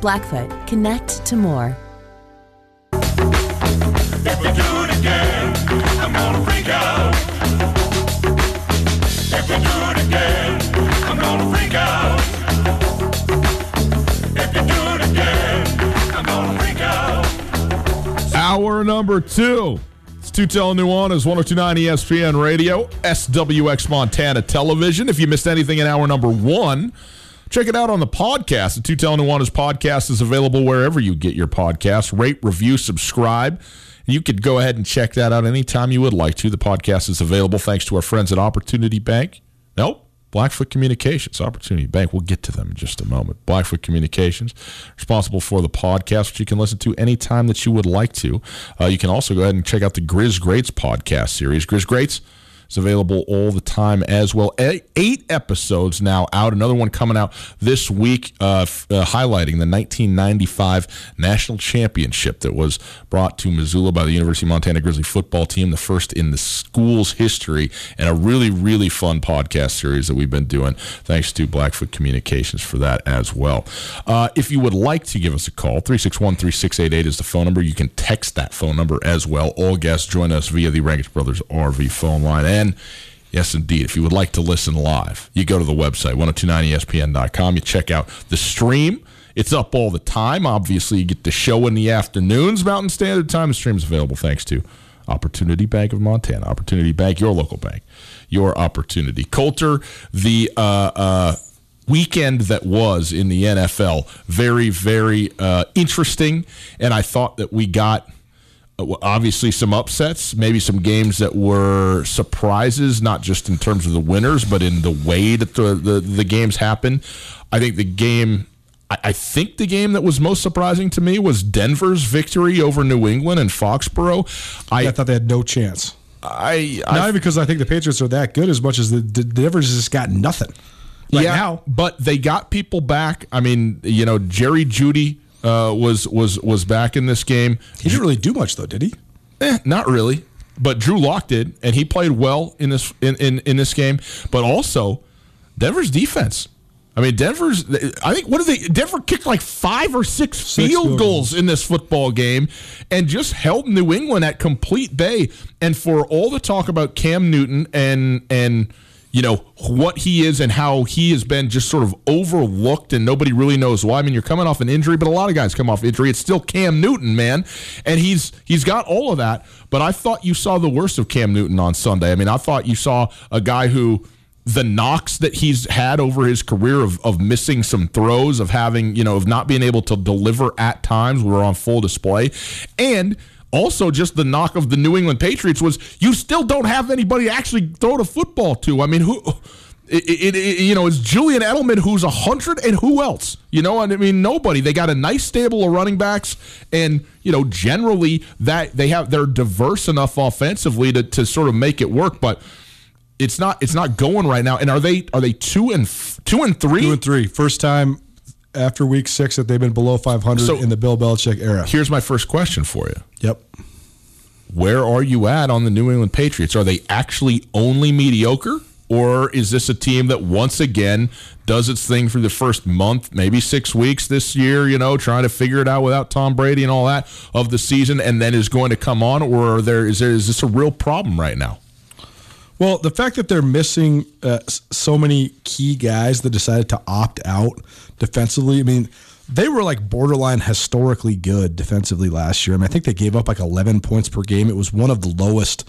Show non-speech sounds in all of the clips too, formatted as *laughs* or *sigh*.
Blackfoot, connect to more. If we do it again, I'm gonna freak out. If we do it again, I'm gonna freak out. If you do it again, I'm gonna freak out. Hour number two. It's Tutel Nuanez 1029 ESPN Radio, SWX Montana Television. If you missed anything in hour number one, Check it out on the podcast. The Tutel Nuanez podcast is available wherever you get your podcast. Rate, review, subscribe. You could go ahead and check that out anytime you would like to. The podcast is available thanks to our friends at Opportunity Bank. Nope. Blackfoot Communications, Opportunity Bank. We'll get to them in just a moment. Blackfoot Communications, responsible for the podcast, which you can listen to anytime that you would like to. Uh, you can also go ahead and check out the Grizz Greats podcast series. Grizz Greats is available all the time as well. Eight episodes now out. Another one coming out this week, uh, f- uh, highlighting the 1995 national championship that was brought to Missoula by the University of Montana Grizzly football team, the first in the school's history, and a really, really fun podcast series that we've been doing. Thanks to Blackfoot Communications for that as well. Uh, if you would like to give us a call, 361 3688 is the phone number. You can text that phone number as well. All guests join us via the Rankin Brothers RV phone line. And yes, indeed, if you would like to listen live, you go to the website, 1029ESPN.com. You check out the stream. It's up all the time. Obviously, you get the show in the afternoons, Mountain Standard Time. The stream is available thanks to Opportunity Bank of Montana. Opportunity Bank, your local bank, your opportunity. Colter, the uh, uh, weekend that was in the NFL, very, very uh, interesting. And I thought that we got Uh, obviously some upsets, maybe some games that were surprises, not just in terms of the winners, but in the way that the, the, the games happened. I think the game I, I think the game that was most surprising to me was Denver's victory over New England and Foxborough. I, I thought they had no chance. I, I not because I think the Patriots are that good as much as the, the Denver's just got nothing. Right yeah, now. but they got people back. I mean, you know, Jerry Jeudy uh, was was was back in this game. He didn't really do much though, did he? Eh, not really. But Drew Lock did, and he played well in this in, in, in this game. But also, Denver's defense. I mean, Denver's. I think what did they? Denver kicked like five or six, six field goals in this football game, and just held New England at complete bay. And for all the talk about Cam Newton and and you know what he is and how he has been just sort of overlooked and nobody really knows why. I mean, you're coming off an injury, but a lot of guys come off injury. It's still Cam Newton, man, and he's he's got all of that. But I thought you saw the worst of Cam Newton on Sunday. I mean, I thought you saw a guy who the knocks that he's had over his career of, of missing some throws, of having, you know, of not being able to deliver at times were on full display. And also just the knock of the New England Patriots was you still don't have anybody actually throw the football to. I mean, who it, it, it, you know, it's Julian Edelman who's a hundred, and who else? You know, I mean, nobody. They got a nice stable of running backs, and you know, generally that they have they're diverse enough offensively to, to sort of make it work, but it's not it's not going right now. And are they are they two and two and three? Two and three. First time after week six that they've been below 500 so, in the Bill Belichick era. Here's my first question for you. Yep. Where are you at on the New England Patriots? Are they actually only mediocre? Or is this a team that once again does its thing for the first month, maybe six weeks this year, you know, trying to figure it out without Tom Brady and all that of the season, and then is going to come on? Or there is there is this a real problem right now? Well, the fact that they're missing uh, so many key guys that decided to opt out defensively, I mean, they were like borderline historically good defensively last year. I mean, I think they gave up like 11 points per game. It was one of the lowest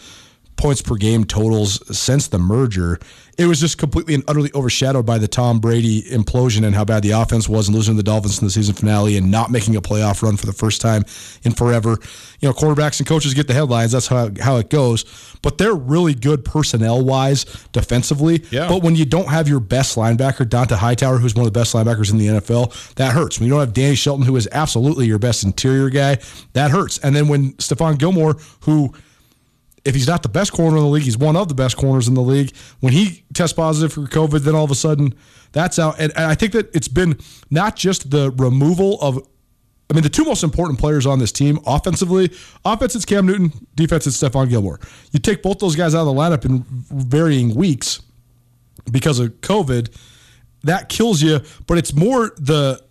points per game totals since the merger. It was just completely and utterly overshadowed by the Tom Brady implosion and how bad the offense was and losing to the Dolphins in the season finale and not making a playoff run for the first time in forever. You know, quarterbacks and coaches get the headlines. That's how, how it goes. But they're really good personnel wise defensively. Yeah. But when you don't have your best linebacker, Dont'a Hightower, who's one of the best linebackers in the NFL, that hurts. When you don't have Danny Shelton, who is absolutely your best interior guy, that hurts. And then when Stephon Gilmore, who – if he's not the best corner in the league, he's one of the best corners in the league. When he tests positive for COVID, then all of a sudden that's out. And, and I think that it's been not just the removal of I mean, the two most important players on this team offensively, offense it's Cam Newton, defense it's Stephon Gilmore. You take both those guys out of the lineup in varying weeks because of COVID, that kills you. But it's more the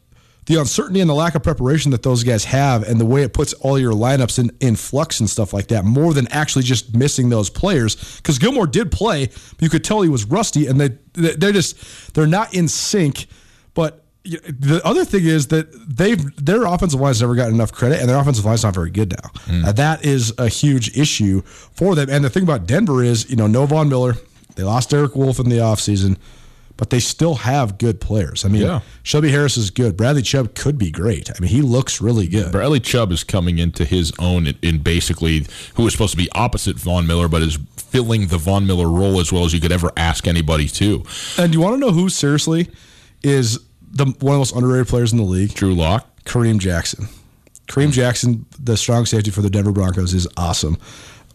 the uncertainty and the lack of preparation that those guys have and the way it puts all your lineups in, in flux and stuff like that more than actually just missing those players because Gilmore did play but you could tell he was rusty and they they're just they're not in sync but the other thing is that they've their offensive line has never gotten enough credit, and their offensive line is not very good now. Mm. Uh, that is a huge issue for them. And the thing about Denver is, you know, no Von Miller. They lost Derek Wolfe in the offseason but they still have good players. I mean, yeah. Shelby Harris is good. Bradley Chubb could be great. I mean, he looks really good. Bradley Chubb is coming into his own in, in basically who is supposed to be opposite Von Miller, but is filling the Von Miller role as well as you could ever ask anybody to. And you want to know who seriously is the one of the most underrated players in the league? Drew Lock, Kareem Jackson. Kareem Jackson, the strong safety for the Denver Broncos, is awesome.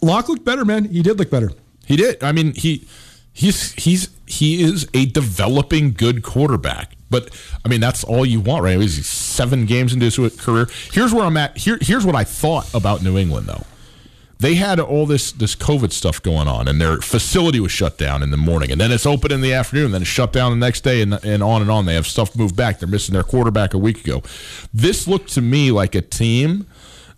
Lock looked better, man. He did look better. He did. I mean, he he's he's he is a developing good quarterback. But I mean, that's all you want, right? He's seven games into his career. Here's where I'm at. Here, here's what I thought about New England, though. They had all this this COVID stuff going on, and their facility was shut down in the morning, and then it's open in the afternoon, and then it's shut down the next day, and, and on and on. They have stuff moved back. They're missing their quarterback a week ago. This looked to me like a team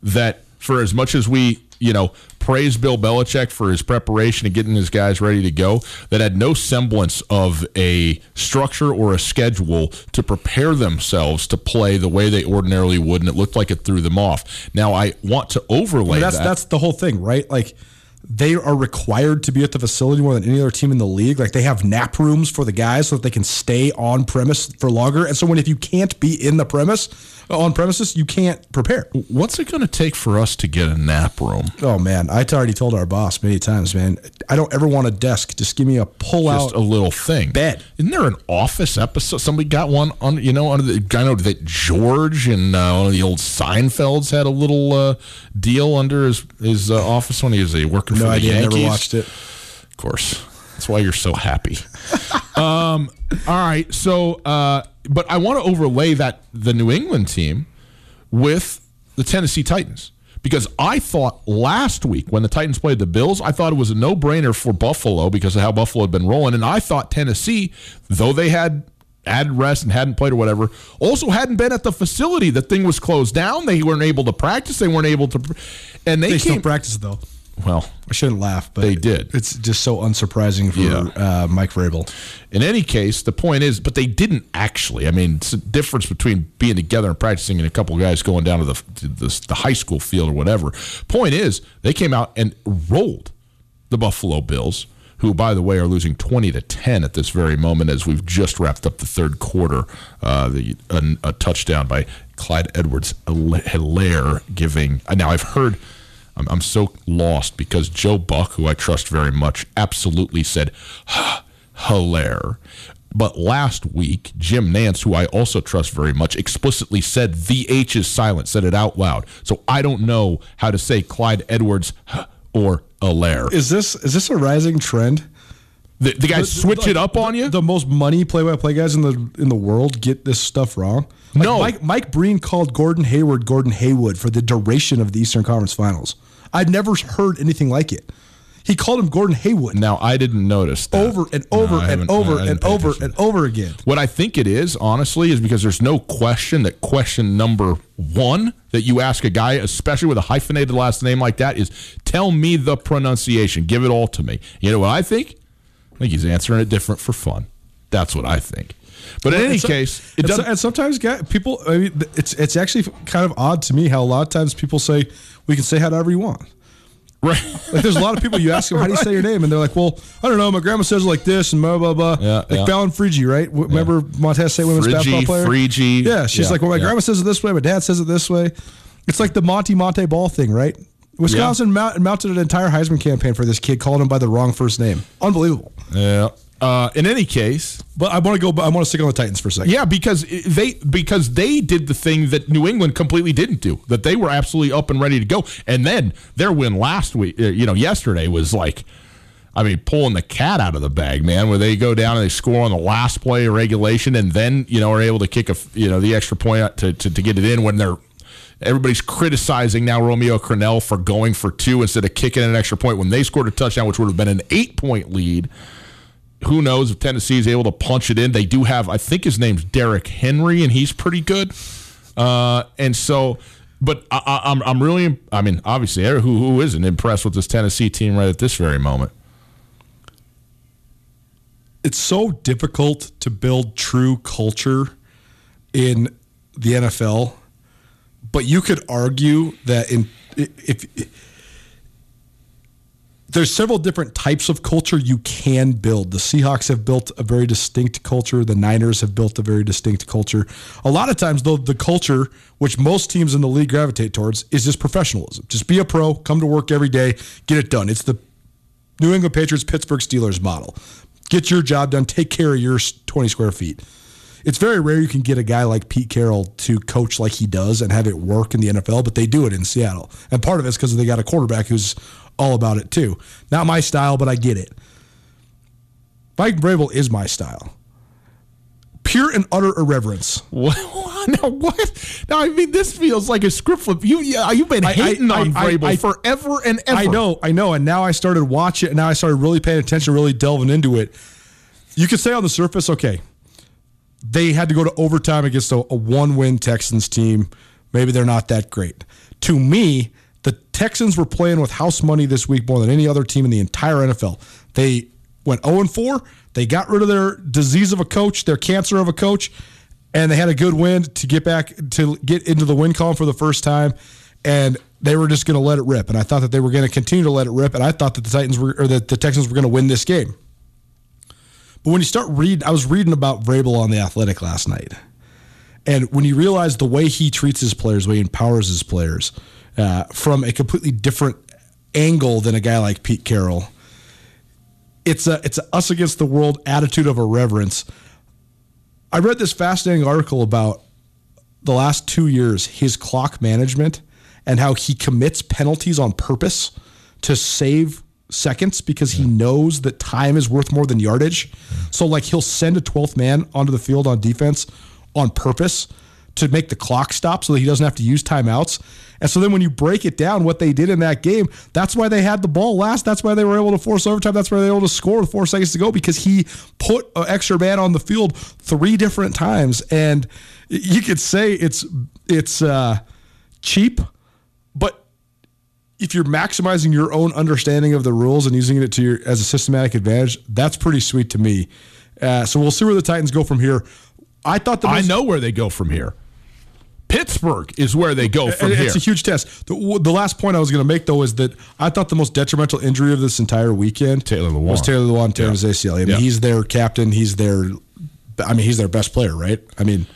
that, for as much as we you know, praise Bill Belichick for his preparation and getting his guys ready to go that had no semblance of a structure or a schedule to prepare themselves to play the way they ordinarily would, and it looked like it threw them off. Now, I want to overlay I mean, that's, that. That's the whole thing, right? Like, they are required to be at the facility more than any other team in the league. Like they have nap rooms for the guys so that they can stay on premise for longer. And so when if you can't be in the premise, on premises, you can't prepare. What's it going to take for us to get a nap room? Oh man, I already told our boss many times, man. I don't ever want a desk. Just give me a pull out, just a little thing bed. Isn't there an office episode? Somebody got one on, you know, under the. I know that George and uh, one of the old Seinfelds had a little uh, deal under his his uh, office when he was a working no for idea, the Yankees. Never watched it. Of course, that's why you're so happy. *laughs* um, all right, so uh, but I want to overlay that the New England team with the Tennessee Titans because I thought last week when the Titans played the Bills, I thought it was a no brainer for Buffalo because of how Buffalo had been rolling. And I thought Tennessee, though they had had rest and hadn't played or whatever, also hadn't been at the facility. The thing was closed down. They weren't able to practice. They weren't able to. And they, they came, still practice though. Well, I shouldn't laugh, but they did. It's just so unsurprising for yeah. uh, Mike Vrabel. In any case, the point is, but they didn't actually. I mean, it's a difference between being together and practicing and a couple guys going down to the, to the, the high school field or whatever. Point is, they came out and rolled the Buffalo Bills who, by the way, are losing 20 to 10 at this very moment as we've just wrapped up the third quarter. Uh, the a, a, touchdown by Clyde Edwards Helaire giving. Now, I've heard I'm, I'm so lost because Joe Buck, who I trust very much, absolutely said, "Hilaire." But last week, Jim Nantz, who I also trust very much, explicitly said the H is silent, said it out loud. So I don't know how to say Clyde Edwards or Alaire. Is this is this a rising trend? The, the guys the, switch the, it up on you. The most money play-by-play guys in the in the world get this stuff wrong. Like no, Mike, Mike Breen called Gordon Hayward Gordon Haywood for the duration of the Eastern Conference Finals. I'd never heard anything like it. He called him Gordon Haywood. Now I didn't notice that. over and over no, and over and over attention. and over again. What I think it is, honestly, is because there's no question that question number one that you ask a guy, especially with a hyphenated last name like that, is tell me the pronunciation. Give it all to me. You know what I think? I think he's answering it different for fun. That's what I think. But in any case, it does. And sometimes people, I mean, it's it's actually kind of odd to me how a lot of times people say we can say however you want. Right. Like there's a lot of people you ask them how do you say *laughs* your name and they're like, well, I don't know. My grandma says it like this and blah blah blah. Yeah, like yeah. Fallon Frigi, right? Remember yeah. Montana State women's Frigi, basketball player? Frigi. Yeah, she's yeah, like, well, my yeah. grandma says it this way, my dad says it this way. It's like the Monty Montee Ball thing, right? Wisconsin mount, mounted an entire Heisman campaign for this kid, calling him by the wrong first name. Unbelievable. Yeah. Uh, in any case, but I want to go. I want to stick on the Titans for a second. Yeah, because they because they did the thing that New England completely didn't do. That they were absolutely up and ready to go, and then their win last week, uh, you know, yesterday was like, I mean, pulling the cat out of the bag, man. Where they go down and they score on the last play of regulation, and then you know are able to kick a you know the extra point to to, to get it in when they're Everybody's criticizing now Romeo Crennel for going for two instead of kicking an extra point when they scored a touchdown, which would have been an eight point lead who knows if Tennessee is able to punch it in? They do have, I think his name's Derrick Henry, and he's pretty good. Uh, and so, but I, am I'm, I'm really, I mean, obviously, who who isn't impressed with this Tennessee team right at this very moment? It's so difficult to build true culture in the NFL, but you could argue that in if, if there's several different types of culture you can build. The Seahawks have built a very distinct culture. The Niners have built a very distinct culture. A lot of times, though, the culture, which most teams in the league gravitate towards, is just professionalism. Just be a pro, come to work every day, get it done. It's the New England Patriots, Pittsburgh Steelers model. Get your job done, take care of your 20 square feet. It's very rare you can get a guy like Pete Carroll to coach like he does and have it work in the NFL, but they do it in Seattle. And part of it's because they got a quarterback who's all about it too. Not my style, but I get it. Mike Vrabel is my style. Pure and utter irreverence. *laughs* What? Now what? Now I mean, this feels like a script flip. You, yeah, you've been hating I, I, on I, Vrabel forever and ever. I know, I know, and now I started watching. And now I started really paying attention, really delving into it. You could say on the surface, okay, they had to go to overtime against a, a one-win Texans team. Maybe they're not that great. To me, the Texans were playing with house money this week more than any other team in the entire NFL. They went 0 4. They got rid of their disease of a coach, their cancer of a coach, and they had a good win to get back to get into the win column for the first time. And they were just going to let it rip. And I thought that they were going to continue to let it rip. And I thought that the Titans were or that the Texans were going to win this game. But when you start reading, I was reading about Vrabel on the Athletic last night. And when you realize the way he treats his players, the way he empowers his players, uh, from a completely different angle than a guy like Pete Carroll. It's a it's a us against the world attitude of irreverence. I read this fascinating article about the last two years, his clock management and how he commits penalties on purpose to save seconds because he knows that time is worth more than yardage. So like he'll send a 12th man onto the field on defense on purpose to make the clock stop so that he doesn't have to use timeouts. And so then when you break it down, what they did in that game, that's why they had the ball last. That's why they were able to force overtime. That's why they were able to score with four seconds to go because he put an extra man on the field three different times. And you could say it's it's uh, cheap, but if you're maximizing your own understanding of the rules and using it to your as a systematic advantage, that's pretty sweet to me. Uh, so we'll see where the Titans go from here. I thought the most, I know where they go from here. Pittsburgh is where they go from it's here. It's a huge test. The, the last point I was going to make though is that I thought the most detrimental injury of this entire weekend Taylor Lewan. was Taylor Lewan tearing yeah. his ACL. I mean, yeah. he's their captain. He's their, I mean, he's their best player, right? I mean,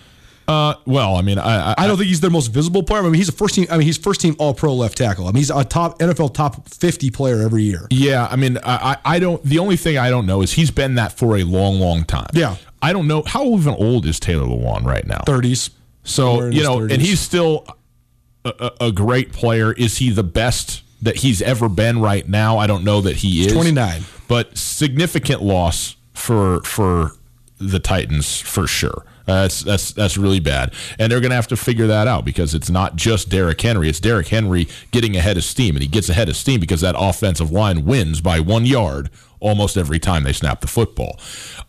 Uh, well, I mean, I, I, I don't think he's their most visible player. I mean, he's a first team. I mean, he's first team All Pro left tackle. I mean, he's a top NFL top fifty player every year. Yeah, I mean, I, I don't. The only thing I don't know is he's been that for a long, long time. Yeah, I don't know how even old is Taylor Lewan right now. Thirties. So you know, 30s. and he's still a, a, great player. Is he the best that he's ever been right now? I don't know that he is. Twenty nine, but significant loss for for the Titans for sure. That's that's that's really bad, and they're going to have to figure that out because it's not just Derrick Henry; it's Derrick Henry getting ahead of steam, and he gets ahead of steam because that offensive line wins by one yard almost every time they snap the football.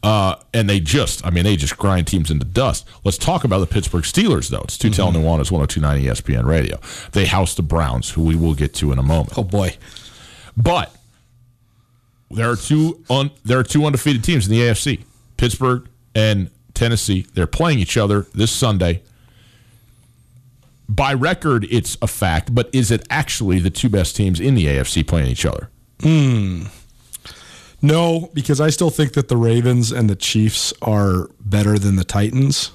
Uh, and they just, I mean, they just grind teams into dust. Let's talk about the Pittsburgh Steelers, though. It's Tutel mm-hmm. Nuanez, 1029 ESPN Radio. They house the Browns, who we will get to in a moment. Oh, boy. But there are two un, there are two undefeated teams in the AFC Pittsburgh and Tennessee. They're playing each other this Sunday. By record, it's a fact, but is it actually the two best teams in the AFC playing each other? Hmm. No, because I still think that the Ravens and the Chiefs are better than the Titans.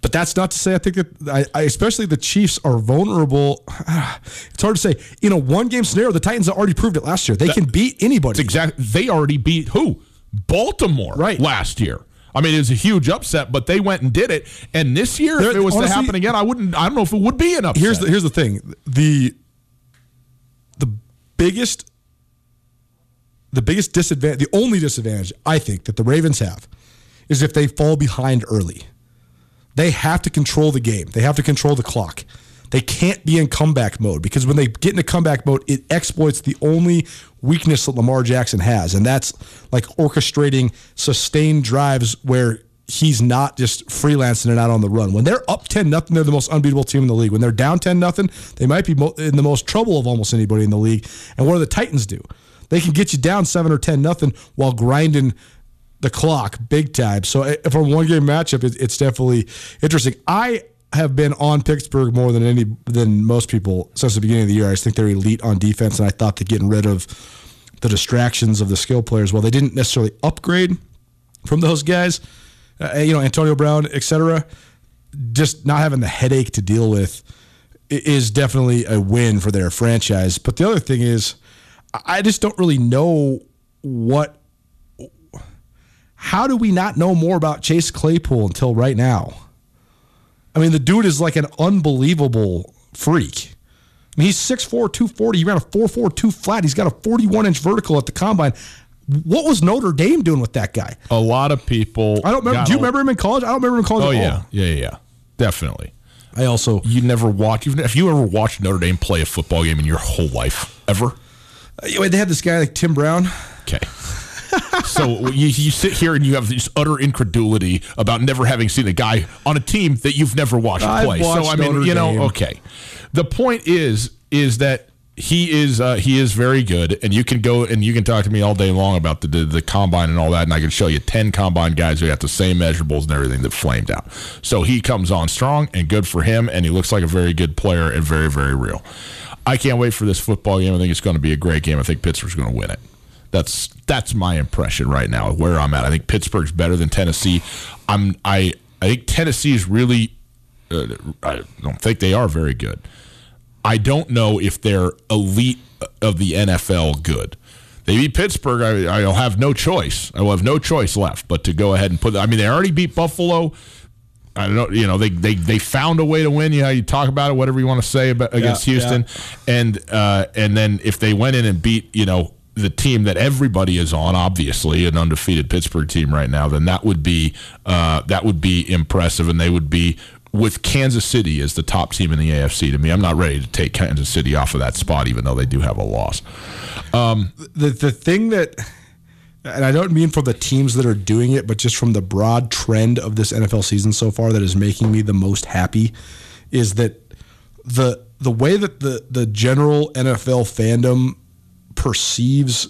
But that's not to say I think that I, I, especially the Chiefs are vulnerable. *sighs* It's hard to say. In a one game scenario, the Titans already proved it last year. They that, can beat anybody. Exactly. They already beat who? Baltimore right. last year. I mean, it was a huge upset, but they went and did it. And this year, if it was honestly, to happen again, I wouldn't. I don't know if it would be an upset. Here's the here's the thing the the biggest the biggest disadvantage, the only disadvantage I think that the Ravens have is if they fall behind early. They have to control the game. They have to control the clock. They can't be in comeback mode because when they get into comeback mode, it exploits the only weakness that Lamar Jackson has, and that's like orchestrating sustained drives where he's not just freelancing and out on the run. When they're up 10 nothing, they're the most unbeatable team in the league. When they're down 10 nothing, they might be in the most trouble of almost anybody in the league. And what do the Titans do? They can get you down 7 or 10 nothing while grinding the clock big time. So eh, from one game matchup, it's definitely interesting. I have been on Pittsburgh more than any than most people since the beginning of the year. I just think they're elite on defense, and I thought that getting rid of the distractions of the skill players, well, they didn't necessarily upgrade from those guys, uh, you know, Antonio Brown, etc. Just not having the headache to deal with is definitely a win for their franchise. But the other thing is, I just don't really know what. How do we not know more about Chase Claypool until right now? I mean, the dude is like an unbelievable freak. I mean, he's 6'4, 240. He ran a 4'4, 2 flat. He's got a 41 inch vertical at the combine. What was Notre Dame doing with that guy? A lot of people. I don't remember. Do you remember him in college? I don't remember him in college. Oh, at all. Oh yeah, yeah, yeah, definitely. I also you never watch. Have you ever watched Notre Dame play a football game in your whole life ever? Uh, they had this guy like Tim Brown. Okay *laughs* so you, you sit here and you have this utter incredulity about never having seen a guy on a team that you've never watched I've play. Watched so I mean, Notre you know, Dame. okay. The point is, is that he is uh, he is very good, and you can go and you can talk to me all day long about the, the, the combine and all that, and I can show you ten combine guys who have the same measurables and everything that flamed out. So he comes on strong and good for him, and he looks like a very good player and very very real. I can't wait for this football game. I think it's going to be a great game. I think Pittsburgh's going to win it. That's that's my impression right now where I'm at. I think Pittsburgh's better than Tennessee. I'm I I think Tennessee is really. Uh, I don't think they are very good. I don't know if they're elite of the NFL good. They beat Pittsburgh. I, I'll have no choice. I will have no choice left but to go ahead and put. I mean, they already beat Buffalo. I don't know. You know, they they they found a way to win. You know, you talk about it, whatever you want to say about against yeah, Houston, yeah. and uh, and then if they went in and beat, you know, the team that everybody is on, obviously an undefeated Pittsburgh team right now, then that would be uh, that would be impressive, and they would be with Kansas City as the top team in the AFC. To me, I'm not ready to take Kansas City off of that spot, even though they do have a loss. Um, the the thing that, and I don't mean from the teams that are doing it, but just from the broad trend of this NFL season so far, that is making me the most happy, is that the the way that the the general NFL fandom perceives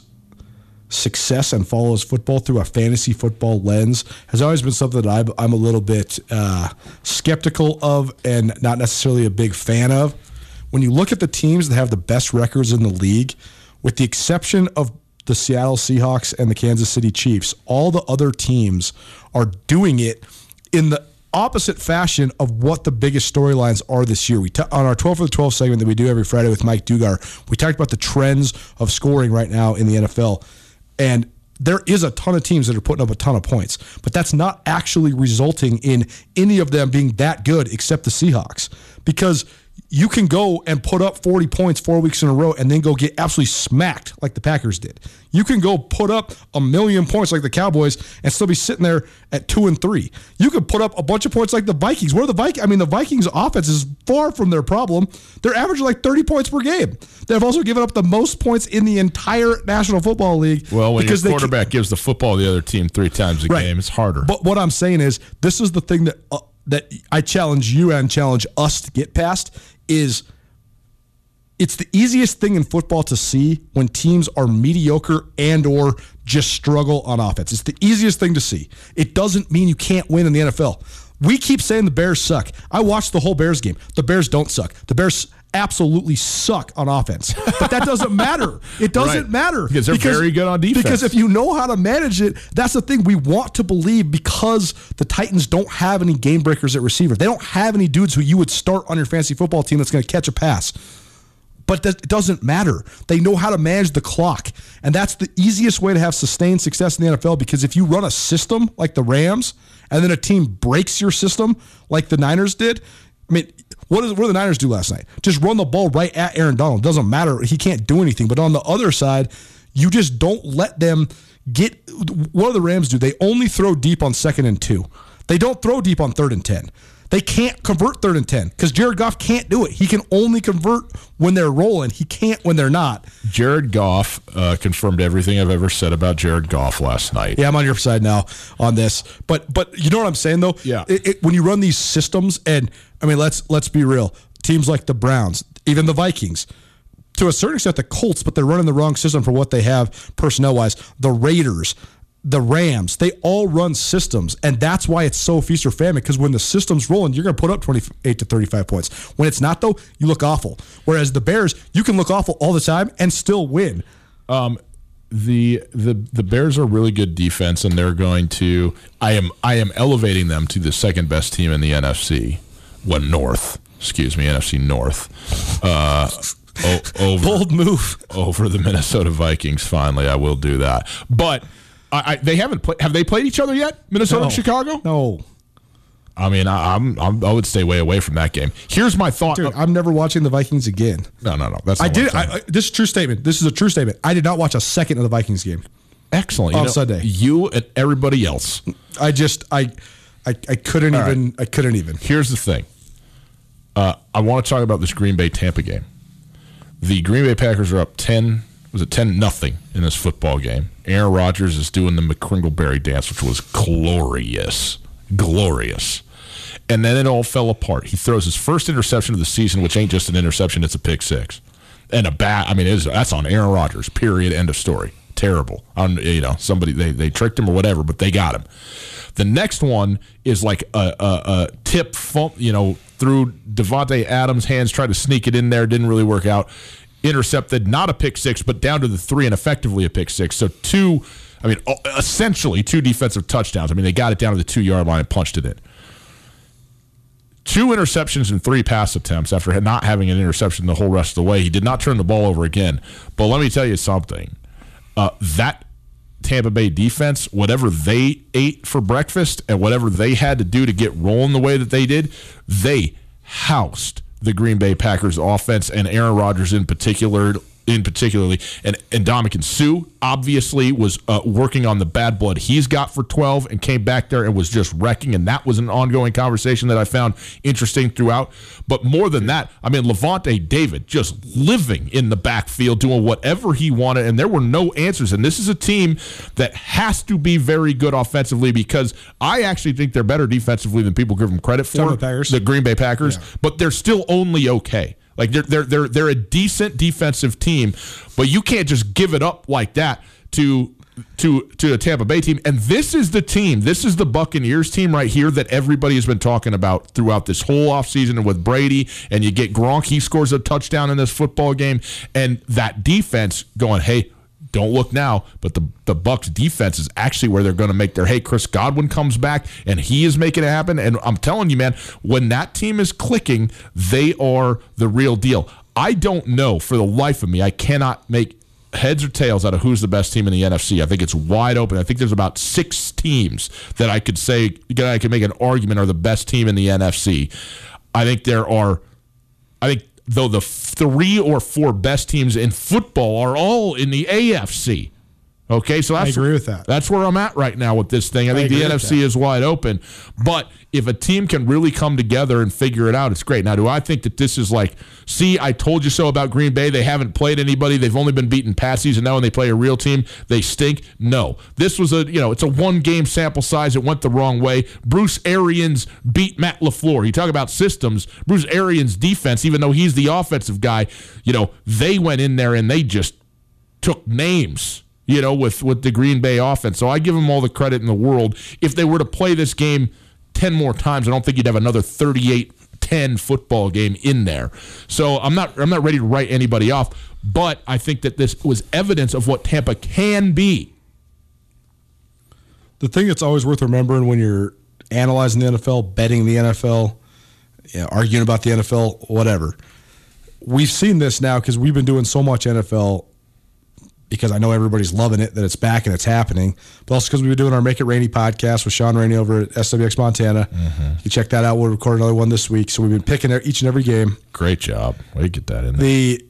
success and follows football through a fantasy football lens has always been something that I'm, I'm a little bit uh, skeptical of and not necessarily a big fan of. When you look at the teams that have the best records in the league, with the exception of the Seattle Seahawks and the Kansas City Chiefs, all the other teams are doing it in the opposite fashion of what the biggest storylines are this year. We t- on our 12 for the 12 segment that we do every Friday with Mike Dugar, we talked about the trends of scoring right now in the NFL. And there is a ton of teams that are putting up a ton of points, but that's not actually resulting in any of them being that good except the Seahawks because you can go and put up 40 points four weeks in a row and then go get absolutely smacked like the Packers did. You can go put up a million points like the Cowboys and still be sitting there at two and three. You could put up a bunch of points like the Vikings. Where the Vikings, I mean, the Vikings offense is far from their problem. They're averaging like 30 points per game. They've also given up the most points in the entire National Football League. Well, when your quarterback gives the football the other team three times a right. game, it's harder. But what I'm saying is, this is the thing that. Uh, that I challenge you and challenge us to get past is it's the easiest thing in football to see when teams are mediocre and or just struggle on offense. It's the easiest thing to see. It doesn't mean you can't win in the NFL. We keep saying the Bears suck. I watched the whole Bears game. The Bears don't suck. The Bears absolutely suck on offense. But that doesn't matter. It doesn't right. matter. Because they're because, very good on defense. Because if you know how to manage it, that's the thing we want to believe because the Titans don't have any game breakers at receiver. They don't have any dudes who you would start on your fantasy football team that's going to catch a pass. But it doesn't matter. They know how to manage the clock. And that's the easiest way to have sustained success in the NFL because if you run a system like the Rams and then a team breaks your system like the Niners did, I mean, what, is, what did the Niners do last night? Just run the ball right at Aaron Donald. Doesn't matter. He can't do anything. But on the other side, you just don't let them get. What do the Rams do? They only throw deep on second and two. They don't throw deep on third and 10. They can't convert third and 10 because Jared Goff can't do it. He can only convert when they're rolling. He can't when they're not. Jared Goff uh, confirmed everything I've ever said about Jared Goff last night. Yeah, I'm on your side now on this. But but you know what I'm saying though? Yeah. It, it, when you run these systems, and I mean, let's let's be real. Teams like the Browns, even the Vikings, to a certain extent the Colts, but they're running the wrong system for what they have personnel wise. The Raiders, the Rams, they all run systems, and that's why it's so feast or famine. Because when the system's rolling, you're going to put up 28 to 35 points. When it's not, though, you look awful. Whereas the Bears, you can look awful all the time and still win. Um, the the the Bears are really good defense, and they're going to. I am I am elevating them to the second best team in the NFC. What North? Excuse me, NFC North. Uh, o- over, Bold move over the Minnesota Vikings. Finally, I will do that, but I, I, they haven't played. Have they played each other yet? Minnesota no. and Chicago? No. I mean, I, am i would stay way away from that game. Here's my thought. Dude, I'm never watching the Vikings again. No, no, no. That's I did. I, this is a true statement. This is a true statement. I did not watch a second of the Vikings game. Excellent. You on know, Sunday, you and everybody else. I just I I, I couldn't All even. Right. I couldn't even. Here's the thing. Uh, I want to talk about this Green Bay Tampa game. The Green Bay Packers are up ten was it 10 nothing in this football game. Aaron Rodgers is doing the McCringleberry dance, which was glorious. Glorious. And then it all fell apart. He throws his first interception of the season, which ain't just an interception, it's a pick six. And a bat, I mean, is, that's on Aaron Rodgers, period, end of story. Terrible. On you know, somebody they, they tricked him or whatever, but they got him. The next one is like a, a, a tip, you know, through Davante Adams' hands, tried to sneak it in there, didn't really work out intercepted, not a pick six, but down to the three and effectively a pick six. So two, I mean, essentially two defensive touchdowns. I mean, they got it down to the two yard line and punched it in. Two interceptions and three pass attempts after not having an interception the whole rest of the way. He did not turn the ball over again. But let me tell you something. Uh, that Tampa Bay defense, whatever they ate for breakfast and whatever they had to do to get rolling the way that they did, they housed the Green Bay Packers offense and Aaron Rodgers in particular in particularly and and Ndamukong Suh obviously was uh, working on the bad blood he's got for 12 and came back there and was just wrecking and that was an ongoing conversation that I found interesting throughout. But more than that I mean Lavonte David just living in the backfield doing whatever he wanted and there were no answers. And this is a team that has to be very good offensively because I actually think they're better defensively than people give them credit for the Green Bay Packers yeah. but they're still only okay like they're they're they're they're a decent defensive team, but you can't just give it up like that to to to a Tampa Bay team. And this is the team, this is the Buccaneers team right here that everybody has been talking about throughout this whole offseason with Brady. And you get Gronk, he scores a touchdown in this football game, and that defense going, hey, don't look now, but the the Bucks defense is actually where they're going to make their hey Chris Godwin comes back and he is making it happen and I'm telling you man, when that team is clicking, they are the real deal. I don't know for the life of me. I cannot make heads or tails out of who's the best team in the NFC. I think it's wide open. I think there's about 6 teams that I could say I could make an argument are the best team in the NFC. I think there are I think though the three or four best teams in football are all in the AFC. Okay, so that's, I agree with that. That's where I'm at right now with this thing. I, I think the NFC is wide open, but if a team can really come together and figure it out, it's great. Now, do I think that this is like, see, I told you so about Green Bay? They haven't played anybody. They've only been beaten patsies, and now when they play a real team, they stink. No, this was a you know, it's a one game sample size. It went the wrong way. Bruce Arians beat Matt LaFleur. You talk about systems. Bruce Arians' defense, even though he's the offensive guy, you know, they went in there and they just took names you know, with, with the Green Bay offense. So I give them all the credit in the world. If they were to play this game 10 more times, I don't think you'd have another 38 10 football game in there. So I'm not I'm not ready to write anybody off, but I think that this was evidence of what Tampa can be. The thing that's always worth remembering when you're analyzing the NFL, betting the NFL, you know, arguing about the NFL, whatever. We've seen this now because we've been doing so much NFL because I know everybody's loving it that it's back and it's happening, but also because we've been doing our Make It Rainy podcast with Sean Rainey over at SWX Montana. Mm-hmm. You check that out. We'll record another one this week. So we've been picking each and every game. Great job. We get that in there. The,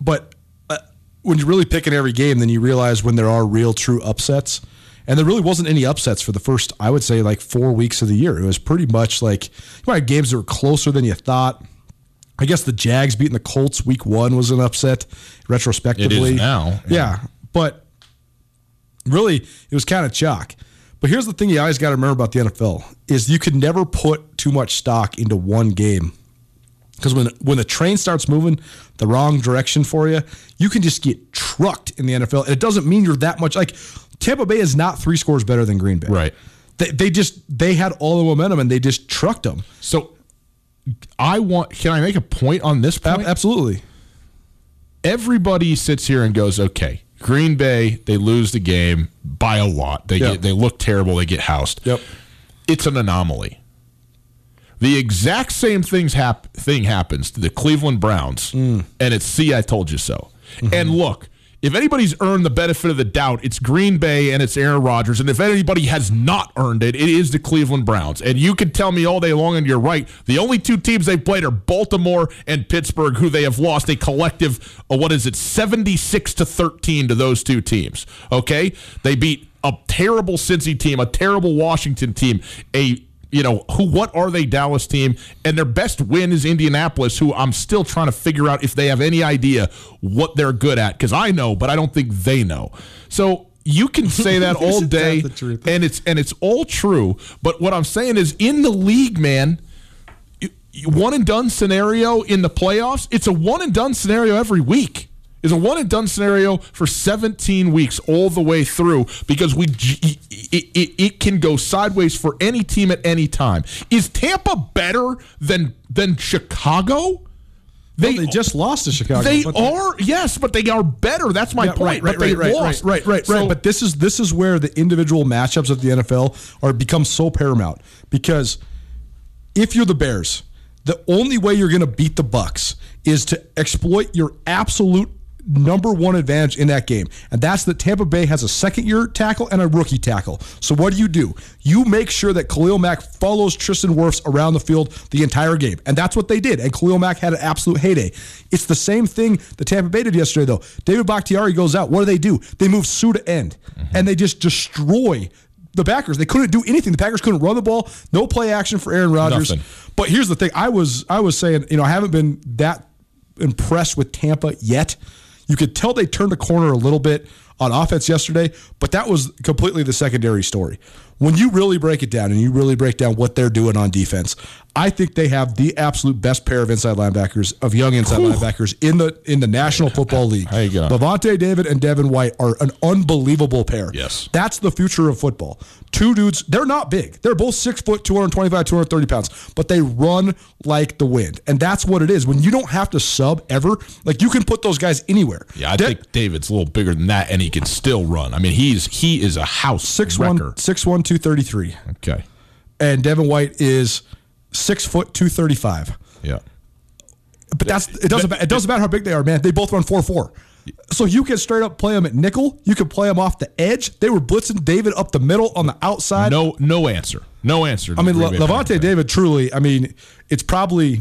but uh, when you're really picking every game, then you realize when there are real true upsets. And there really wasn't any upsets for the first, I would say, like four weeks of the year. It was pretty much like you might have games that were closer than you thought. I guess the Jags beating the Colts week one was an upset retrospectively. It is now. Yeah. yeah but really, it was kind of chalk. But here's the thing you always got to remember about the NFL is you can never put too much stock into one game. Because when when the train starts moving the wrong direction for you, you can just get trucked in the NFL. And it doesn't mean you're that much like Tampa Bay is not three scores better than Green Bay. Right. They, they just they had all the momentum and they just trucked them. So I want. Can I make a point on this point? Absolutely. Everybody sits here and goes, "Okay, Green Bay, they lose the game by a lot. They yep. get, they look terrible. They get housed. Yep. It's an anomaly. The exact same things hap- thing happens to the Cleveland Browns, mm. and it's see, I told you so. Mm-hmm. And look, if anybody's earned the benefit of the doubt, it's Green Bay and it's Aaron Rodgers. And if anybody has not earned it, it is the Cleveland Browns. And you can tell me all day long, and you're right. The only two teams they've played are Baltimore and Pittsburgh, who they have lost a collective, uh, what is it, 76 to 13 to those two teams. Okay? They beat a terrible Cincy team, a terrible Washington team, a you know, who what are they Dallas team? And their best win is Indianapolis who I'm still trying to figure out if they have any idea what they're good at cuz I know but I don't think they know. So you can say that *laughs* all day and it's and it's all true, but what I'm saying is in the league, man, one and done scenario in the playoffs, it's a one and done scenario every week is a one and done scenario for 17 weeks all the way through because we it, it, it, can go sideways for any team at any time. Is Tampa better than than Chicago? They, well, they just lost to Chicago. They are yes, but they are better. That's my yeah, point. Right, right, right, right, right, right, so, right. But this is this is where the individual matchups of the NFL are become so paramount because if you're the Bears, the only way you're going to beat the Bucks is to exploit your absolute number one advantage in that game, and that's that Tampa Bay has a second year tackle and a rookie tackle. So what do you do? You make sure that Khalil Mack follows Tristan Wirfs around the field the entire game, and that's what they did. And Khalil Mack had an absolute heyday. It's the same thing that Tampa Bay did yesterday, though. David Bakhtiari goes out. What do they do? They move Suh to end, mm-hmm. and they just destroy the Packers. They couldn't do anything. The Packers couldn't run the ball. No play action for Aaron Rodgers. Nothing. But here's the thing: I was I was saying, you know, I haven't been that impressed with Tampa yet. You could tell they turned a corner a little bit on offense yesterday, but that was completely the secondary story. When you really break it down and you really break down what they're doing on defense, I think they have the absolute best pair of inside linebackers of young inside Whew. linebackers in the in the National Football League. How you Lavonte David and Devin White are an unbelievable pair. Yes, that's the future of football. Two dudes. They're not big. They're both six foot, 225, 230 pounds, but they run like the wind, and that's what it is. When you don't have to sub ever, like you can put those guys anywhere. Yeah, I De- think David's a little bigger than that, and he can still run. I mean, he's he is a house six wrecker. one, six one, two thirty three. Okay, and Devin White is six foot two thirty five. Yeah, but that's it doesn't it doesn't matter how big they are, man. They both run four four. So you can straight up play them at nickel. You can play them off the edge. They were blitzing David up the middle on the outside. No, no answer. No answer. I mean, Le- Lavonte David truly. I mean, it's probably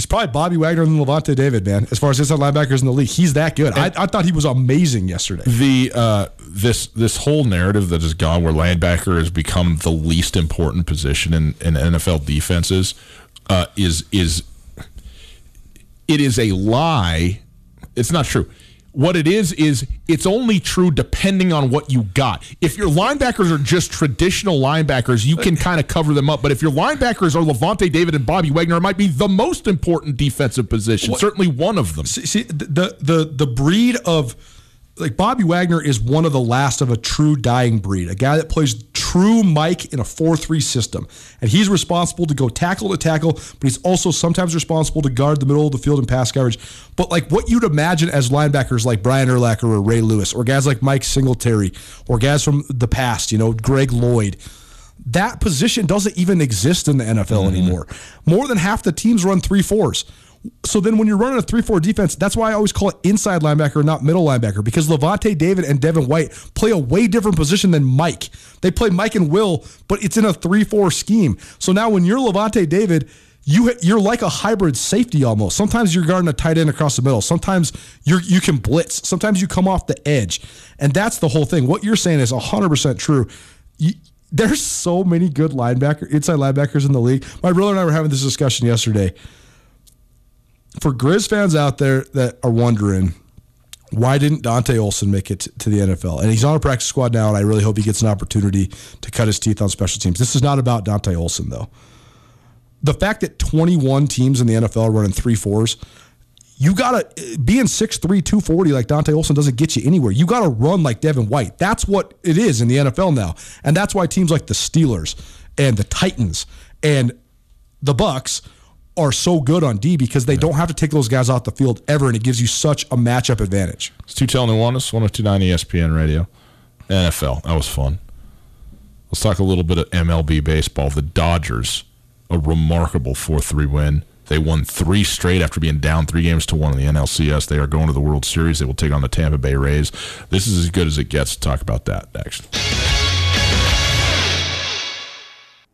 it's probably Bobby Wagner and Lavonte David, man. As far as inside linebackers in the league, he's that good. I, I, thought he was amazing yesterday. The uh, this this whole narrative that has gone where linebacker has become the least important position in, in NFL defenses uh, is is it is a lie. It's not true what it is is it's only true depending on what you got. If your linebackers are just traditional linebackers, you can kind of cover them up. But if your linebackers are Lavonte David and Bobby Wagner, it might be the most important defensive position. What? Certainly one of them. See, see the the the breed of like Bobby Wagner is one of the last of a true dying breed, a guy that plays true Mike in a 4 3 system. And he's responsible to go tackle to tackle, but he's also sometimes responsible to guard the middle of the field and pass coverage. But like what you'd imagine as linebackers like Brian Urlacher or Ray Lewis, or guys like Mike Singletary, or guys from the past, you know, Greg Lloyd that position doesn't even exist in the NFL mm-hmm. anymore. More than half the teams run three fours. So then when you're running a 3 4 defense, that's why I always call it inside linebacker, not middle linebacker, because Lavonte David and Devin White play a way different position than Mike. They play Mike and Will, but it's in a 3 4 scheme. So now when you're Lavonte David, you you're like a hybrid safety almost. Sometimes you're guarding a tight end across the middle. Sometimes you you can blitz. Sometimes you come off the edge, and that's the whole thing. What you're saying is 100 percent true. You, there's so many good linebacker inside linebackers in the league. My brother and I were having this discussion yesterday for Grizz fans out there that are wondering, why didn't Dante Olson make it to the NFL? And he's on a practice squad now, and I really hope he gets an opportunity to cut his teeth on special teams. This is not about Dante Olson, though. The fact that 21 teams in the NFL are running three fours, you got to, being 6'3, 240 like Dante Olson doesn't get you anywhere. You got to run like Devin White. That's what it is in the NFL now. And that's why teams like the Steelers and the Titans and the Bucks – are so good on D because they yeah. don't have to take those guys off the field ever, and it gives you such a matchup advantage. It's Tutel Nuanez, 1029 ESPN Radio. NFL. That was fun. Let's talk a little bit of MLB baseball. The Dodgers, a remarkable 4 3 win. They won three straight after being down three games to one in the NLCS. They are going to the World Series. They will take on the Tampa Bay Rays. This is as good as it gets. To talk about that next.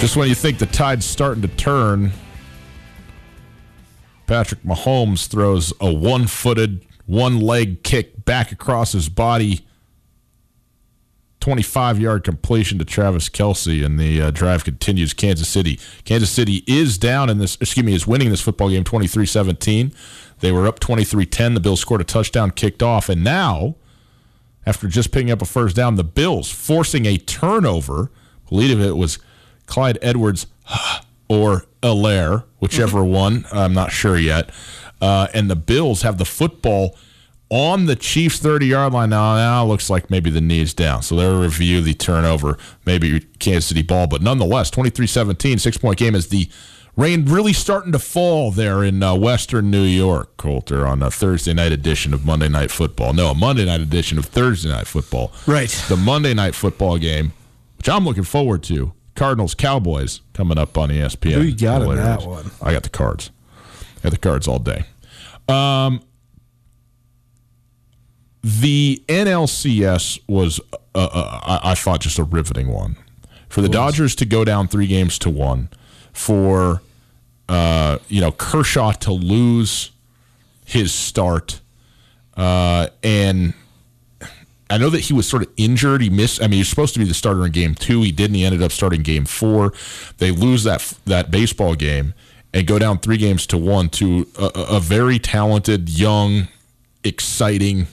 Just when you think the tide's starting to turn, Patrick Mahomes throws a one footed, one leg kick back across his body. 25 yard completion to Travis Kelce, and the uh, drive continues. Kansas City. Kansas City is down in this, excuse me, is winning this football game 23 17. They were up 23 10. The Bills scored a touchdown, kicked off, and now, after just picking up a first down, the Bills forcing a turnover. Lead of it was Clyde Edwards *sighs* or Helaire, whichever mm-hmm. one. I'm not sure yet. Uh, and the Bills have the football on the Chiefs' 30 yard line. Now, now looks like maybe the knee is down. So they'll review the turnover, maybe Kansas City ball. But nonetheless, 23 17, six point game is the rain really starting to fall there in uh, Western New York, Colter, on a Thursday night edition of Monday Night Football. No, a Monday night edition of Thursday Night Football. Right. The Monday Night Football game, which I'm looking forward to. Cardinals Cowboys coming up on ESPN. Who you got in that one? I got the cards. I got the cards all day. Um, the NLCS was, uh, uh, I, I, thought, just a riveting one. For the Dodgers to go down three games to one, for uh, you know Kershaw to lose his start, uh, and I know that he was sort of injured. He missed. I mean, he was supposed to be the starter in Game Two. He didn't. He ended up starting Game Four. They lose that that baseball game and go down three games to one to a, a very talented, young, exciting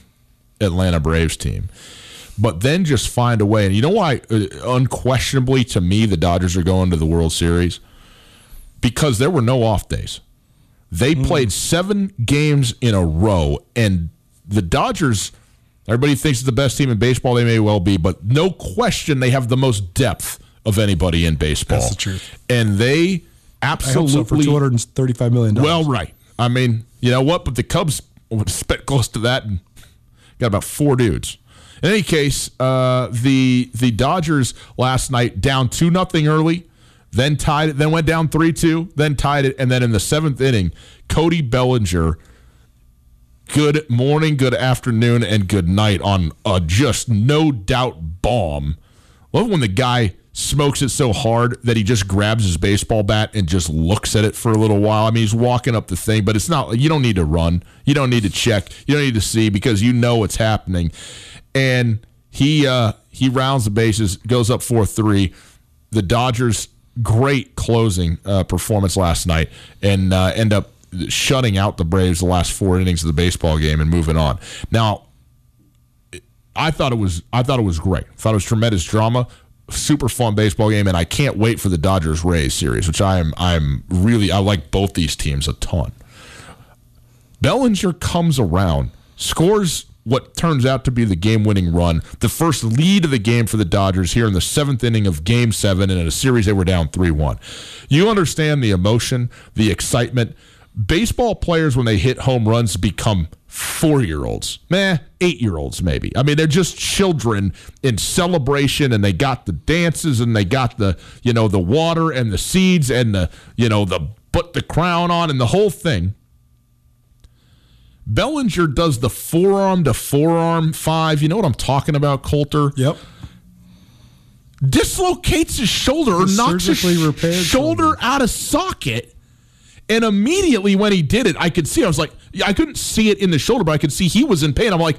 Atlanta Braves team. But then just find a way. And you know why? Uh, unquestionably, to me, the Dodgers are going to the World Series because there were no off days. They mm. played seven games in a row, and the Dodgers Everybody thinks it's the best team in baseball. They may well be, but no question they have the most depth of anybody in baseball. That's the truth. And they absolutely so for two hundred and thirty-five million. Well, right. I mean, you know what? But the Cubs spent close to that and got about four dudes. In any case, uh, the the Dodgers last night down two nothing early, then tied it, then went down three two, then tied it, and then in the seventh inning, Cody Bellinger good morning, good afternoon, and good night on a just no doubt bomb. Love when the guy smokes it so hard that he just grabs his baseball bat and just looks at it for a little while. I mean, he's walking up the thing, but it's not, you don't need to run. You don't need to check. You don't need to see because you know what's happening. And he, uh, he rounds the bases, goes up 4 3. The Dodgers, great closing uh, performance last night and uh, end up shutting out the Braves the last four innings of the baseball game and moving on. Now, I thought it was I thought it was great. I thought it was tremendous drama, super fun baseball game, and I can't wait for the Dodgers Rays series, which I am I'm really I like both these teams a ton. Bellinger comes around, scores what turns out to be the game winning run, the first lead of the game for the Dodgers here in the seventh inning of game seven, and in a series they were down 3 1. You understand the emotion, the excitement baseball players when they hit home runs become four year olds, meh, eight year olds maybe. I mean, they're just children in celebration, and they got the dances, and they got the you know the water and the seeds and the you know the put the crown on and the whole thing. Bellinger does the forearm to forearm five. You know what I'm talking about, Colter? Yep. Dislocates his shoulder or knocks his shoulder, shoulder out of socket and immediately when he did it, I could see, I was like, I couldn't see it in the shoulder, but I could see he was in pain. I'm like,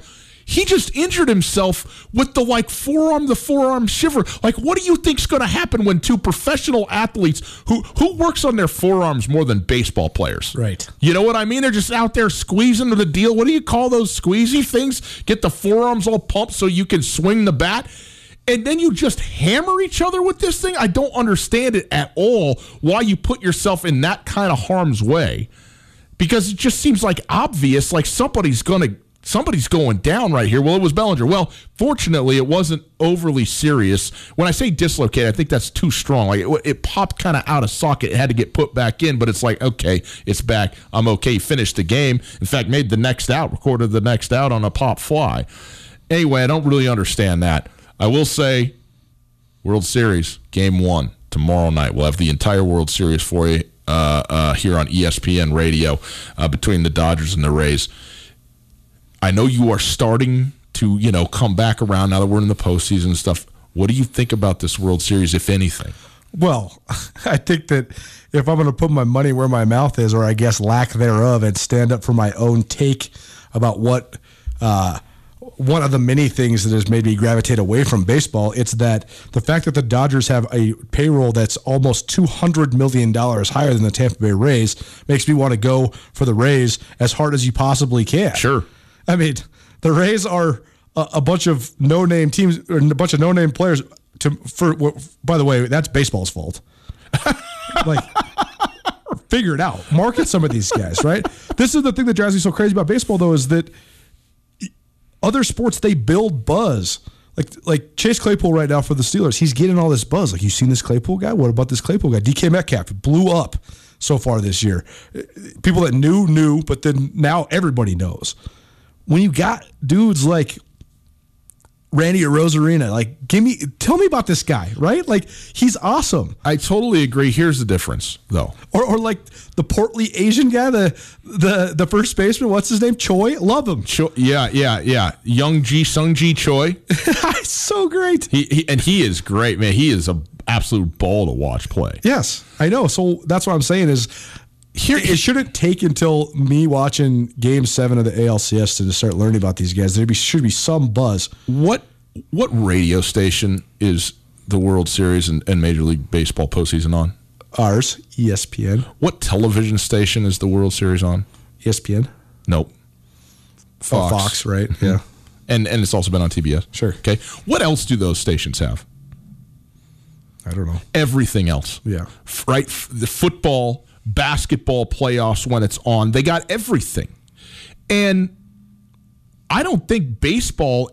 he just injured himself with the like forearm, the forearm shiver. Like, what do you think's going to happen when two professional athletes who who works on their forearms more than baseball players? Right. You know what I mean? They're just out there squeezing to the deal. What do you call those squeezy things? Get the forearms all pumped so you can swing the bat and then you just hammer each other with this thing. I don't understand it at all why you put yourself in that kind of harm's way because it just seems like obvious like somebody's going to somebody's going down right here. Well, it was Bellinger. Well, fortunately, it wasn't overly serious. When I say dislocate, I think that's too strong. Like it, it popped kind of out of socket. It had to get put back in, but it's like, okay, it's back. I'm okay. Finished the game. In fact, made the next out, recorded the next out on a pop fly. Anyway, I don't really understand that. I will say, World Series Game One tomorrow night. We'll have the entire World Series for you uh, uh, here on ESPN Radio uh, between the Dodgers and the Rays. I know you are starting to you know come back around now that we're in the postseason and stuff. What do you think about this World Series, if anything? Well, *laughs* I think that if I'm going to put my money where my mouth is, or I guess lack thereof, and stand up for my own take about what uh, one of the many things that has made me gravitate away from baseball, it's that the fact that the Dodgers have a payroll that's almost $200 million higher than the Tampa Bay Rays makes me want to go for the Rays as hard as you possibly can. Sure. I mean, the Rays are a, a bunch of no name teams, or a bunch of no name players to for by the way, that's baseball's fault. *laughs* like figure it out. Market some of these guys, right? This is the thing that drives me so crazy about baseball though is that other sports they build buzz. Like like Chase Claypool right now for the Steelers, he's getting all this buzz. Like you seen this Claypool guy? What about this Claypool guy? DK Metcalf blew up so far this year. People that knew knew, but then now everybody knows. When you got dudes like Randy Arozarena. Like, give me, tell me about this guy, right? Like, he's awesome. I totally agree. Here's the difference, though. Or, or like the portly Asian guy, the the the first baseman. What's his name? Choi. Love him. Choi, yeah, yeah, yeah. Young Ji Sung Ji Choi. *laughs* so great. He, he and he is great, man. He is a absolute ball to watch play. Yes, I know. So that's what I'm saying is here it shouldn't take until me watching game seven of the ALCS to start learning about these guys. There be, should be some buzz. What what radio station is the World Series and, and Major League Baseball postseason on? Ours, ESPN. What television station is the World Series on? ESPN. Nope. Fox. Oh, Fox, right? Mm-hmm. Yeah. *laughs* And and it's also been on TBS. Sure. Okay. What else do those stations have? I don't know. Everything else. Yeah. Right. The football, basketball playoffs when it's on. They got everything. And I don't think baseball,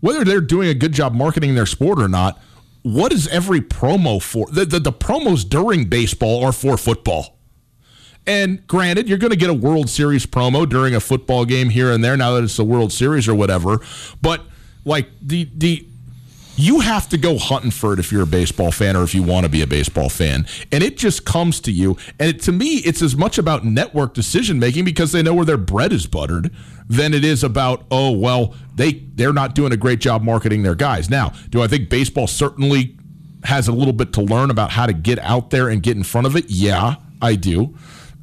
whether they're doing a good job marketing their sport or not, what is every promo for? The, the, the promos during baseball are for football. And granted, you're going to get a World Series promo during a football game here and there now that it's the World Series or whatever. But like the the you have to go hunting for it if you're a baseball fan or if you want to be a baseball fan. And it just comes to you. And it, to me, it's as much about network decision making because they know where their bread is buttered than it is about, oh, well, they, they're not doing a great job marketing their guys. Now, do I think baseball certainly has a little bit to learn about how to get out there and get in front of it? Yeah, I do.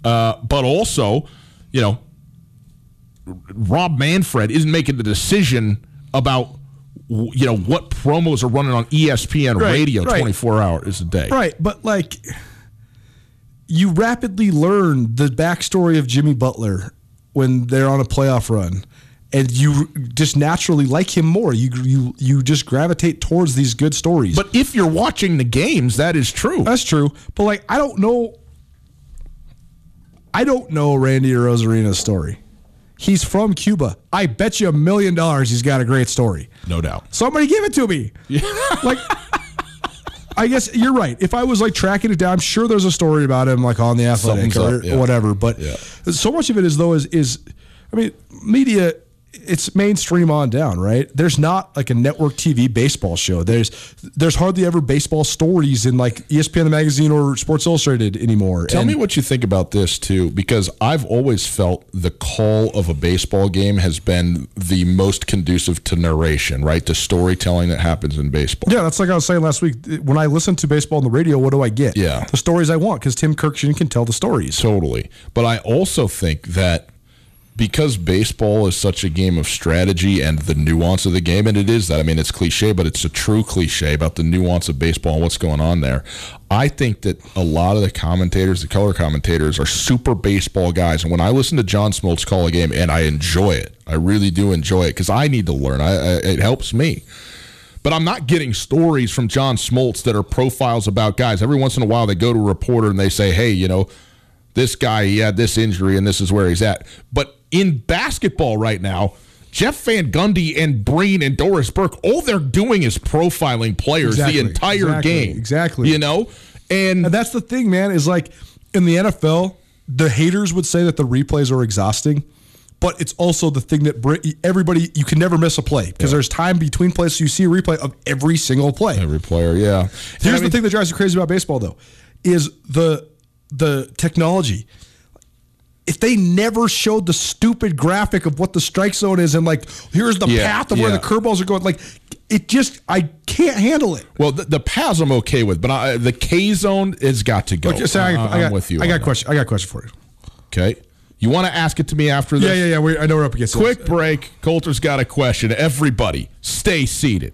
Uh, but also, you know, Rob Manfred isn't making the decision about you know what promos are running on ESPN right, radio right. 24 hours a day. Right, but like you rapidly learn the backstory of Jimmy Butler when they're on a playoff run and you just naturally like him more. You you you just gravitate towards these good stories. But if you're watching the games, that is true. That's true. But like I don't know I don't know Randy Arozarena's story. He's from Cuba. I bet you a million dollars he's got a great story. No doubt. Somebody give it to me. Yeah. *laughs* like, I guess you're right. If I was like tracking it down, I'm sure there's a story about him like on the athletic or yeah. whatever. But yeah. so much of it is though is is I mean, media it's mainstream on down, right? There's not like a network TV baseball show. There's there's hardly ever baseball stories in like ESPN the magazine or Sports Illustrated anymore. Tell and me what you think about this too, because I've always felt the call of a baseball game has been the most conducive to narration, right? To storytelling that happens in baseball. Yeah, that's like I was saying last week. When I listen to baseball on the radio, what do I get? Yeah, the stories I want because Tim Kurkjian can tell the stories. Totally, but I also think that because baseball is such a game of strategy and the nuance of the game, and it is that. I mean, it's cliche, but it's a true cliche about the nuance of baseball and what's going on there. I think that a lot of the commentators, the color commentators, are super baseball guys. And when I listen to John Smoltz call a game, and I enjoy it, I really do enjoy it because I need to learn. I, I, it helps me. But I'm not getting stories from John Smoltz that are profiles about guys. Every once in a while, they go to a reporter and they say, hey, you know, this guy, he had this injury and this is where he's at. But in basketball right now, Jeff Van Gundy and Breen and Doris Burke, all they're doing is profiling players exactly, the entire exactly, game. Exactly. You know? And, and that's the thing, man, is like in the NFL, the haters would say that the replays are exhausting but it's also the thing that everybody you can never miss a play because yeah. there's time between plays so you see a replay of every single play every player yeah here's I mean, the thing that drives you crazy about baseball though is the the technology if they never showed the stupid graphic of what the strike zone is and like here's the yeah, path of yeah. where the curveballs are going, like it just I can't handle it. Well, the, the pass I'm okay with, but I, the K zone has got to go. Okay, so I, uh, I, am with you. I got a question. I got a question for you. Okay. You want to ask it to me after this? Yeah, yeah, yeah. We, I know we're up against. Quick this. break. Colter's got a question. Everybody, stay seated.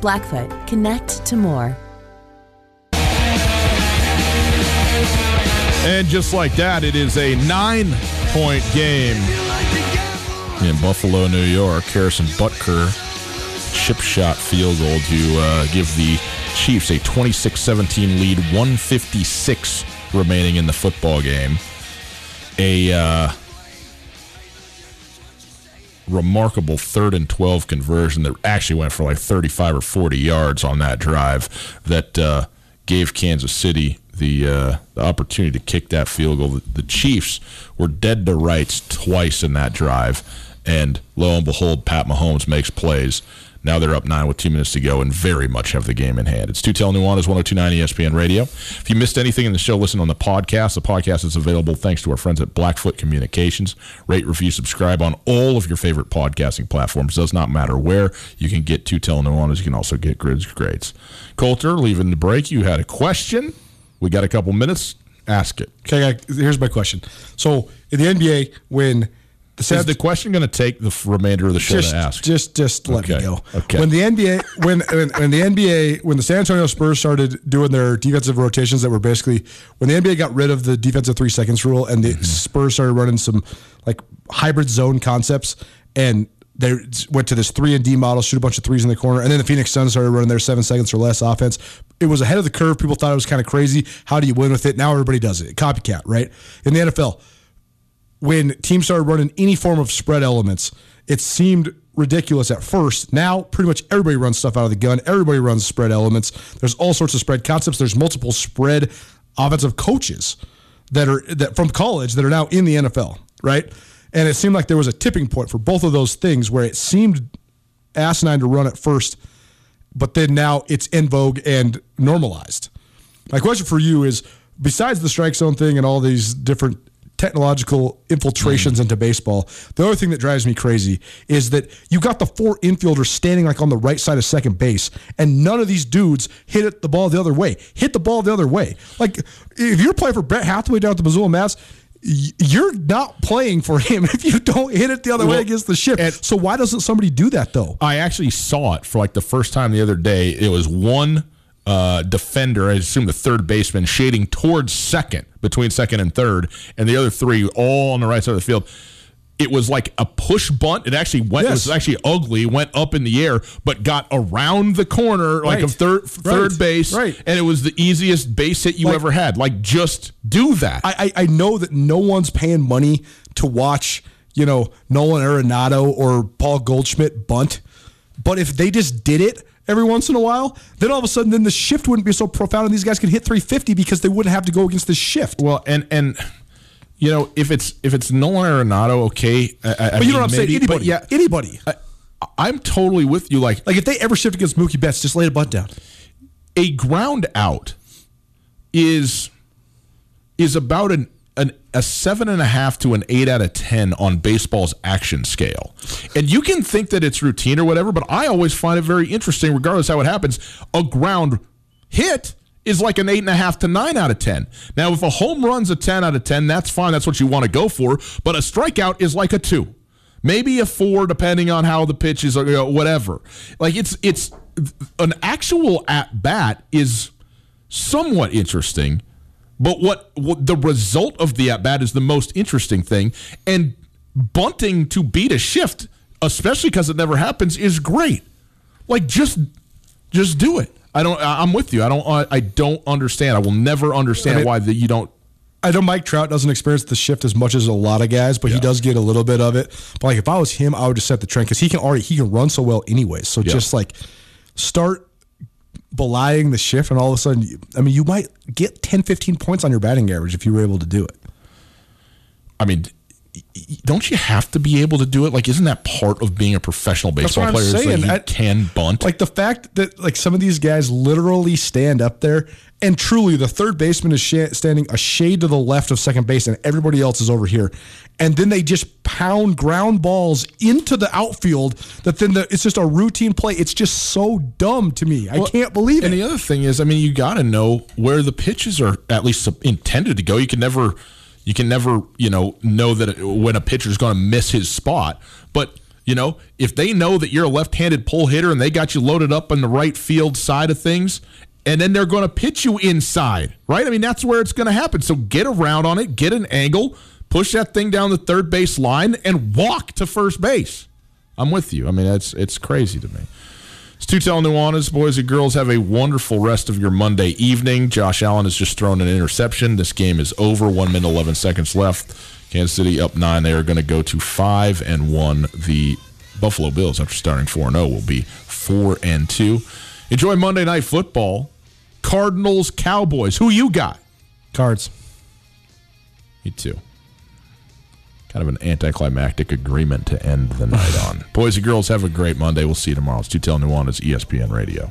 Blackfoot, connect to more. And just like that, it is a nine point game in Buffalo, New York. Harrison Butker chip shot field goal to uh, give the Chiefs a 26 17 lead, 156 remaining in the football game. A uh, remarkable third and 12 conversion that actually went for like 35 or 40 yards on that drive that uh, gave Kansas City the, uh, the opportunity to kick that field goal. The, the Chiefs were dead to rights twice in that drive, and lo and behold, Pat Mahomes makes plays now they're up nine with two minutes to go and very much have the game in hand. It's Tutel Nuanez 1029 ESPN Radio. If you missed anything in the show, listen on the podcast. The podcast is available thanks to our friends at Blackfoot Communications. Rate, review, subscribe on all of your favorite podcasting platforms. Does not matter where. You can get Tutel Nuanez. You can also get Grids Grades. Colter, leaving the break, you had a question. We got a couple minutes. Ask it. Okay, here's my question. So in the NBA, when is the question going to take the remainder of the show just, to ask? Just, just let okay. me go. Okay. When the NBA, when, when, when the NBA, when the San Antonio Spurs started doing their defensive rotations that were basically when the NBA got rid of the defensive three seconds rule and the mm-hmm. Spurs started running some like hybrid zone concepts and they went to this three and D model, shoot a bunch of threes in the corner, and then the Phoenix Suns started running their seven seconds or less offense. It was ahead of the curve. People thought it was kind of crazy. How do you win with it? Now everybody does it. Copycat, right? In the NFL, when teams started running any form of spread elements, it seemed ridiculous at first. Now, pretty much everybody runs stuff out of the gun. Everybody runs spread elements. There's all sorts of spread concepts. There's multiple spread offensive coaches that are that from college that are now in the NFL, right? And it seemed like there was a tipping point for both of those things where it seemed asinine to run at first, but then now it's in vogue and normalized. My question for you is besides the strike zone thing and all these different technological infiltrations mm. into baseball. The other thing that drives me crazy is that you got the four infielders standing like on the right side of second base, and none of these dudes hit it the ball the other way. Hit the ball the other way. Like if you're playing for Brett Hathaway down at the Missoula Mats, you're not playing for him *laughs* if you don't hit it the other well, way against the shift. So why doesn't somebody do that though? I actually saw it for like the first time the other day. It was one uh, defender, I assume the third baseman, shading towards second, between second and third, and the other three all on the right side of the field. It was like a push bunt. It actually went. Yes. It was actually ugly. Went up in the air, but got around the corner like right. of third third right. base, right. and it was the easiest base hit you like, ever had. Like just do that. I, I know that no one's paying money to watch, you know, Nolan Arenado or Paul Goldschmidt bunt, but if they just did it every once in a while, then all of a sudden, then the shift wouldn't be so profound, and these guys could hit 350 because they wouldn't have to go against the shift. Well, and and you know, if it's if it's Nolan Arenado, okay. I, but I you mean, know what I'm maybe, saying? Anybody, yeah, anybody. I, am totally with you. Like, like if they ever shift against Mookie Betts, just lay a butt down. A ground out is is about an an, a seven and a half to an eight out of ten on baseball's action scale. And you can think that it's routine or whatever, but I always find it very interesting, regardless how it happens. A ground hit is like an eight and a half to nine out of ten. Now, if a home run's a ten out of ten, that's fine. That's what you want to go for. But a strikeout is like a two, maybe a four, depending on how the pitch is, or you know, whatever. Like it's it's an actual at bat is somewhat interesting but what, what the result of the at bat is the most interesting thing. And bunting to beat a shift, especially because it never happens, is great. Like just just do it. I don't. I'm with you. I don't. I don't understand. I will never understand I mean, why that you don't I know Mike Trout doesn't experience the shift as much as a lot of guys, but yeah. he does get a little bit of it. But like if I was him, I would just set the trend because he can already he can run so well anyway. So yeah. just like start belying the shift, and all of a sudden, I mean, you might get 10, 15 points on your batting average if you were able to do it. I mean, don't you have to be able to do it? Like, isn't that part of being a professional baseball player? Saying. Like you can bunt. Like the fact that like some of these guys literally stand up there, and truly the third baseman is sh- standing a shade to the left of second base, and everybody else is over here, and then they just pound ground balls into the outfield. That then the, it's just a routine play. It's just so dumb to me. Well, I can't believe and it. And the other thing is, I mean, you got to know where the pitches are at least intended to go. You can never you can never, you know, know that when a pitcher is going to miss his spot. But you know, if they know that you're a left-handed pull hitter and they got you loaded up on the right field side of things, and then they're going to pitch you inside, right? I mean, that's where it's going to happen. So get around on it, get an angle, push that thing down the third base line, and walk to first base. I'm with you. I mean, it's it's crazy to me. Tutel Nuanez. Boys and girls, have a wonderful rest of your Monday evening. Josh Allen has just thrown an interception. This game is over. One minute, 11 seconds left. Kansas City up nine. They are going to go to five and one. The Buffalo Bills, after starting 4 0, will be 4 and 2. Enjoy Monday Night Football. Cardinals, Cowboys. Who you got? Cards. Me too kind of an anticlimactic agreement to end the night on. *laughs* Boys and girls, have a great Monday. We'll see you tomorrow. It's Tutel Nuanez ESPN Radio.